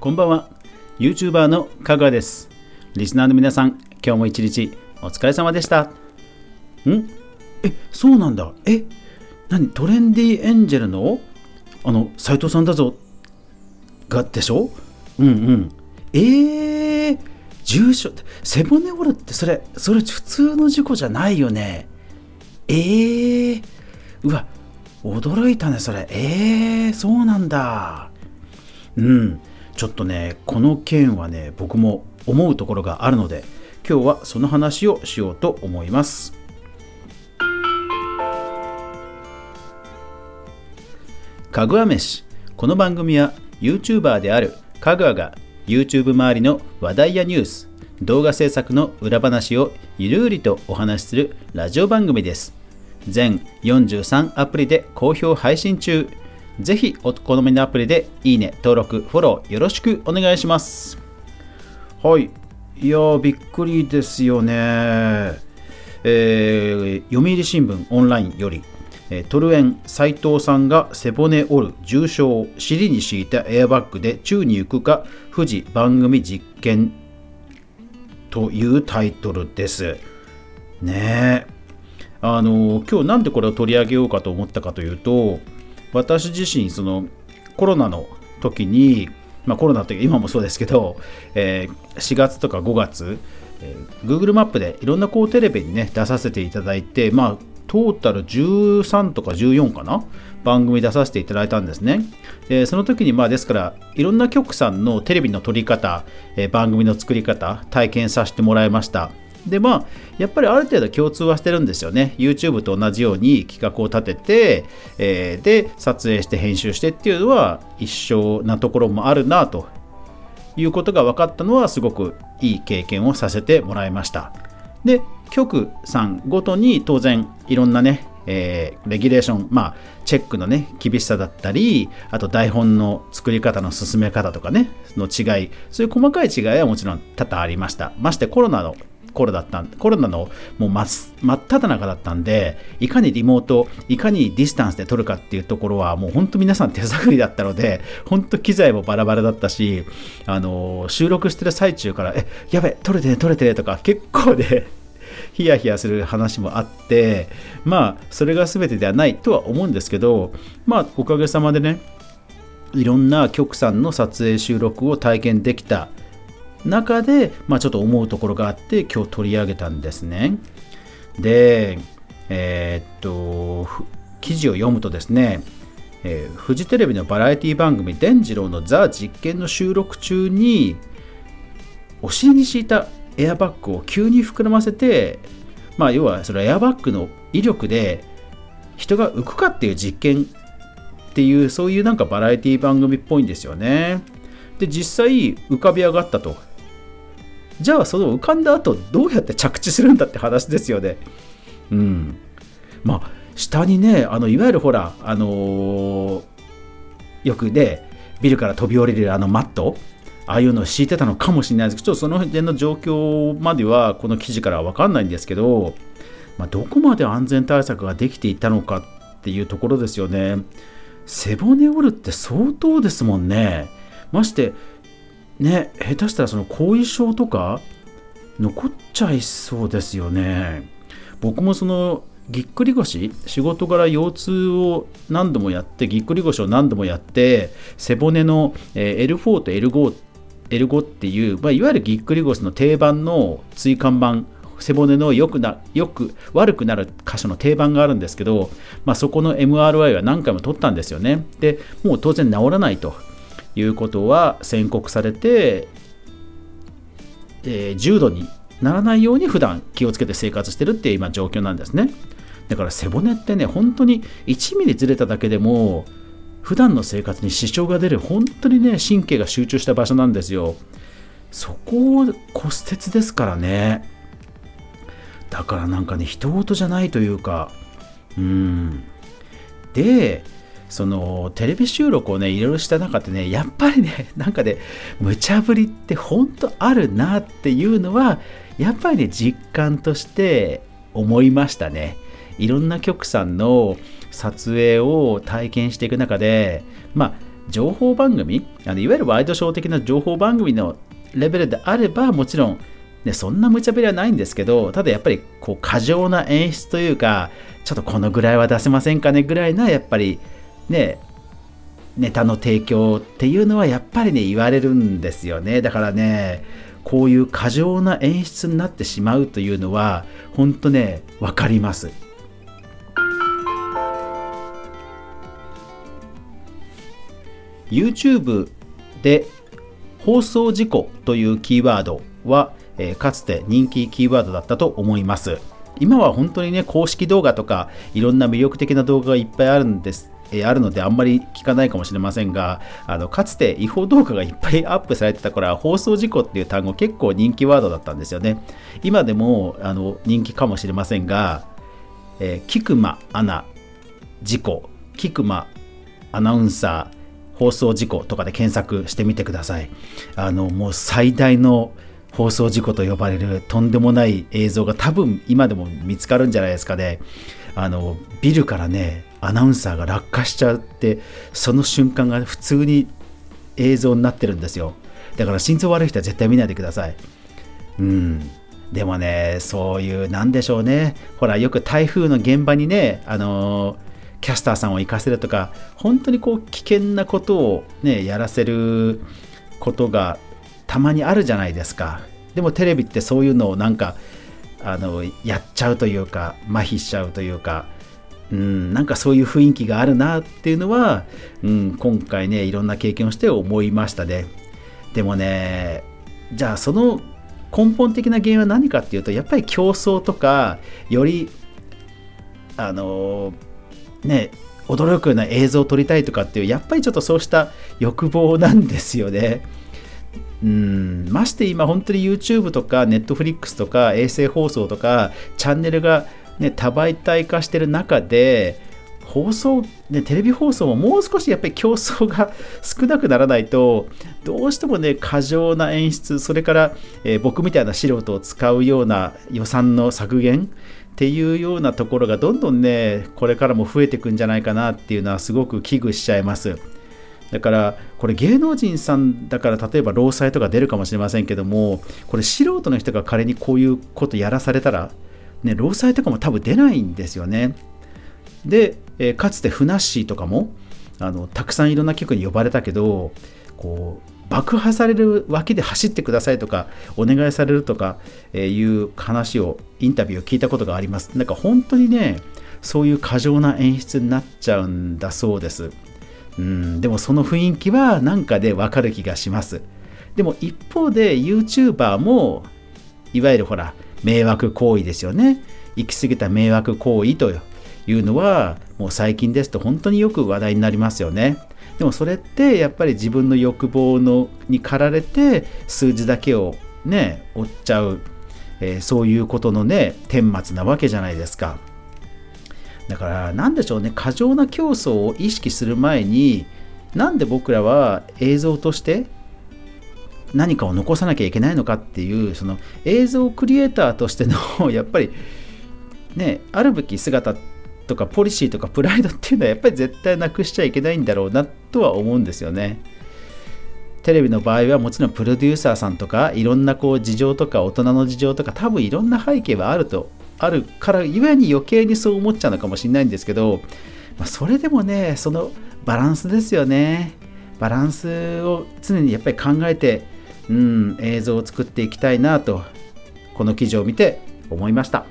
こんばんは。YouTuber のかぐわです。リスナーの皆さん今日も一日お疲れ様でした。ん？えそうなんだ。え何？トレンディエンジェルの？あの斉藤さんだぞ。がでしょ？うんうん。えー、重症背骨折るってそれそれ普通の事故じゃないよね。えー、うわ驚いたねそれ。えー、そうなんだ。うん。ちょっとねこの件はね僕も思うところがあるので今日はその話をしようと思います。かぐわ飯。この番組は YouTuber であるかぐわが YouTube 周りの話題やニュース動画制作の裏話をゆるりとお話しするラジオ番組です。全43アプリで好評配信中ぜひお好みのアプリでいいね、登録、フォローよろしくお願いします。はい。いやびっくりですよね。えー、読売新聞オンラインより、トルエン斎藤さんが背骨折る重傷を尻に敷いたエアバッグで宙に行くか富士番組実験というタイトルですねえあの今日なんでこれを取り上げようかと思ったかというと私自身そのコロナの時に、まあ、コロナという今もそうですけど、えー、4月とか5月、えー、Google マップでいろんなこうテレビにね出させていただいてまあトータル13とか14かな番組出させていただいたんですね。でその時にまあですからいろんな局さんのテレビの撮り方、えー、番組の作り方体験させてもらいました。でまあやっぱりある程度共通はしてるんですよね YouTube と同じように企画を立てて、えー、で撮影して編集してっていうのは一緒なところもあるなということが分かったのはすごくいい経験をさせてもらいましたで局さんごとに当然いろんなねえー、レギュレーション、まあ、チェックのね、厳しさだったり、あと台本の作り方の進め方とかね、の違い、そういう細かい違いはもちろん多々ありました。ましてコロナの頃だったコロナのもう真真っ只中だったんでいかにリモートいかにディスタンスで撮るかっていうところはもう本当皆さん手探りだったので本当機材もバラバラだったしあの収録してる最中からえやべ撮れてね撮れてねとか結構で ヒヤヒヤする話もあってまあそれが全てではないとは思うんですけどまあおかげさまでねいろんな局さんの撮影収録を体験できた中で、まあ、ちょっと思うところがあって今日取り上げたんですね。で、えー、っと記事を読むとですね、えー、フジテレビのバラエティ番組「伝次郎のザ実験」の収録中にお尻に敷いたエアバッグを急に膨らませて、まあ、要はそのエアバッグの威力で人が浮くかっていう実験っていうそういうなんかバラエティ番組っぽいんですよね。で実際浮かび上がったとじゃあその浮かんだ後どうやって着地するんだって話ですよね。うん。まあ下にねあのいわゆるほらあのー、よくねビルから飛び降りるあのマットああいうのを敷いてたのかもしれないですけどちょっとその辺の状況まではこの記事からは分かんないんですけど、まあ、どこまで安全対策ができていたのかっていうところですよね。背骨折るって相当ですもんね。ましてね下手したらその後遺症とか残っちゃいそうですよね。僕もそのぎっくり腰仕事柄腰痛を何度もやってぎっくり腰を何度もやって背骨の L4 と L5, L5 っていう、まあ、いわゆるぎっくり腰の定番の椎間板背骨のよくなよく悪くなる箇所の定番があるんですけど、まあ、そこの MRI は何回も取ったんですよね。でもう当然治らないと。いうことは宣告されて、えー、重度にならないように普段気をつけて生活してるっていう今状況なんですね。だから背骨ってね本当に1ミリずれただけでも普段の生活に支障が出る本当にね神経が集中した場所なんですよ。そこを骨折ですからね。だからなんかね人事じゃないというかうん。でそのテレビ収録をねいろいろした中でねやっぱりね なんかね無茶ぶりって本当あるなっていうのはやっぱりね実感として思いましたね。いろんな局さんの撮影を体験していく中でまあ情報番組あのいわゆるワイドショー的な情報番組のレベルであればもちろん、ね、そんな無茶ぶりはないんですけどただやっぱりこう過剰な演出というかちょっとこのぐらいは出せませんかねぐらいなやっぱりねネタの提供っていうのはやっぱりね言われるんですよね。だからねこういう過剰な演出になってしまうというのは本当ね分かります。YouTube で放送事故というキーワードは、えー、かつて人気キーワードだったと思います。今は本当にね公式動画とかいろんな魅力的な動画がいっぱいあるんですえあるのであんまり聞かないかもしれませんがあのかつて違法動画がいっぱいアップされてた頃は放送事故っていう単語結構人気ワードだったんですよね。今でもあの人気かもしれませんが、えー、菊間アナ事故菊間アナウンサー放送事故とかで検索してみてください。あのもう最大の放送事故と呼ばれるとんでもない映像が多分今でも見つかるんじゃないですかね。あのビルからねアナウンサーが落下しちゃってその瞬間が普通に映像になってるんですよ。だから心臓悪い人は絶対見ないでください。うん。でもねそういうなんでしょうね。ほらよく台風の現場にねあのキャスターさんを行かせるとか本当にこう危険なことをねやらせることがたまにあるじゃないですか。でもテレビってそういうのをなんかあのやっちゃうというか麻痺しちゃうというかうん、なんかそういう雰囲気があるなっていうのは、うん、今回ねいろんな経験をして思いましたね。でもねじゃあその根本的な原因は何かっていうとやっぱり競争とかよりあのね驚くような映像を撮りたいとかっていうやっぱりちょっとそうした欲望なんですよね。うん。まして今本当に YouTube とか Netflix とか衛星放送とかチャンネルがね、多媒体化してる中で放送、ね、テレビ放送ももう少しやっぱり競争が 少なくならないとどうしてもね過剰な演出それから、えー、僕みたいな素人を使うような予算の削減っていうようなところがどんどんねこれからも増えていくんじゃないかなっていうのはすごく危惧しちゃいます。だからこれ芸能人さんだから例えば労災とか出るかもしれませんけどもこれ素人の人が仮にこういうことやらされたらね、労災とかも多分出ないんですよね。で、え、かつてふなっしーとかもあのたくさんいろんな局に呼ばれたけどこう爆破される脇で走ってくださいとかお願いされるとかいう話をインタビューを聞いたことがあります。なんか本当にねそういう過剰な演出になっちゃうんだそうです。うんでもその雰囲気はなんかでわかる気がします。でも一方で YouTuber もいわゆるほら迷惑行為ですよね。行き過ぎた迷惑行為というのはもう最近ですと本当によく話題になりますよね。でもそれってやっぱり自分の欲望のに駆られて数字だけをね追っちゃう、えー、そういうことのね顛末なわけじゃないですか。だから何でしょうね過剰な競争を意識する前になんで僕らは映像として何かを残さなきゃいけないのかっていうその映像クリエイターとしての やっぱりねあるべき姿とかポリシーとかプライドっていうのはやっぱり絶対なくしちゃいけないんだろうなとは思うんですよね。テレビの場合はもちろんプロデューサーさんとかいろんなこう事情とか大人の事情とか多分いろんな背景はあるとあるからゆえに余計にそう思っちゃうのかもしれないんですけど、まあ、それでもねそのバランスですよね。バランスを常にやっぱり考えてうん映像を作っていきたいなとこの記事を見て思いました。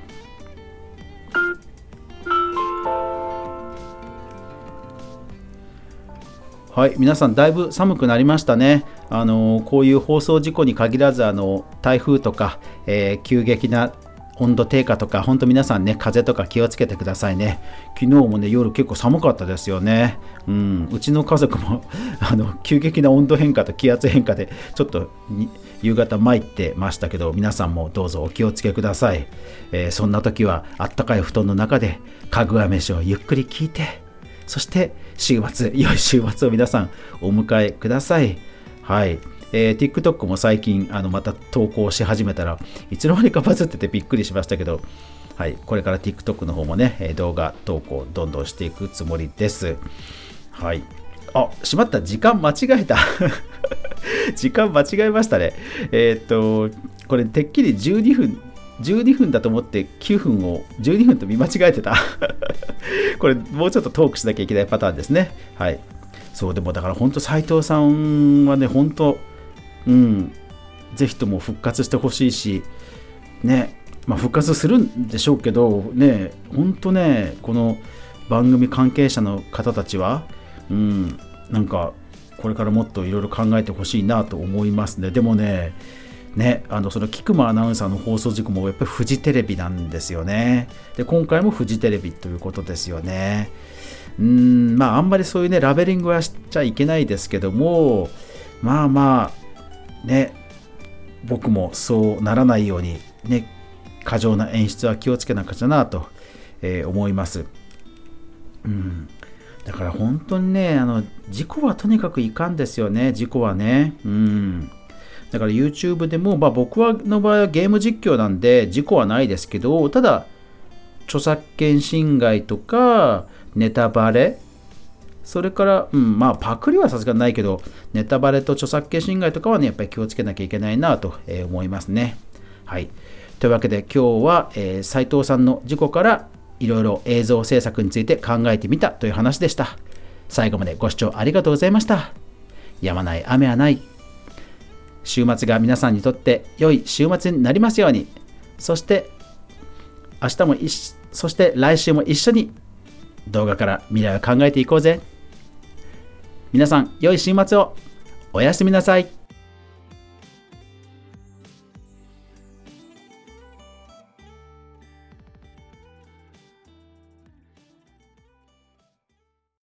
はい皆さんだいぶ寒くなりましたね。あのこういう放送事故に限らずあの台風とか、えー、急激な温度低下とか、本当皆さんね、風邪とか気をつけてくださいね。昨日もね、夜結構寒かったですよね。うん、うちの家族も あの、急激な温度変化と気圧変化で、ちょっと夕方参ってましたけど、皆さんもどうぞお気をつけください。えー、そんな時は、あったかい布団の中で、かぐわ飯をゆっくり聞いて、そして週末、良い週末を皆さんお迎えください。はい。えー、TikTok も最近あのまた投稿し始めたらいつの間にかバズっててびっくりしましたけどはい、これから TikTok の方もね、動画投稿どんどんしていくつもりです。はい。あ、しまった、時間間違えた。時間間違えましたね。えー、っと、これ、てっきり12分、12分だと思って9分を12分と見間違えてた。これ、もうちょっとトークしなきゃいけないパターンですね。はい。そう、でもだから本当、斉藤さんはね、本当、うん、ぜひとも復活してほしいし、ね、まあ、復活するんでしょうけど、ね、本当ね、この番組関係者の方たちは、うん、なんか、これからもっといろいろ考えてほしいなと思いますね。でもね、ね、あのその菊間アナウンサーの放送軸もやっぱりフジテレビなんですよね。で、今回もフジテレビということですよね。うん、まあ、あんまりそういうね、ラベリングはしちゃいけないですけども、まあまあ、ね、僕もそうならないように、ね、過剰な演出は気をつけなくちゃなと、えー、思います。うん。だから本当にね、あの、事故はとにかくいかんですよね、事故はね。うん。だから YouTube でも、まあ僕はの場合はゲーム実況なんで事故はないですけど、ただ、著作権侵害とか、ネタバレ、それから、うん、まあパクリはさすがないけど、ネタバレと著作権侵害とかはね、やっぱり気をつけなきゃいけないなと思いますね。はい。というわけで今日は、えー、斉藤さんの事故からいろいろ映像制作について考えてみたという話でした。最後までご視聴ありがとうございました。やまない雨はない。週末が皆さんにとって良い週末になりますように。そして明日もそして来週も一緒に動画から未来を考えていこうぜ。皆さん、良い週末を。おやすみなさい。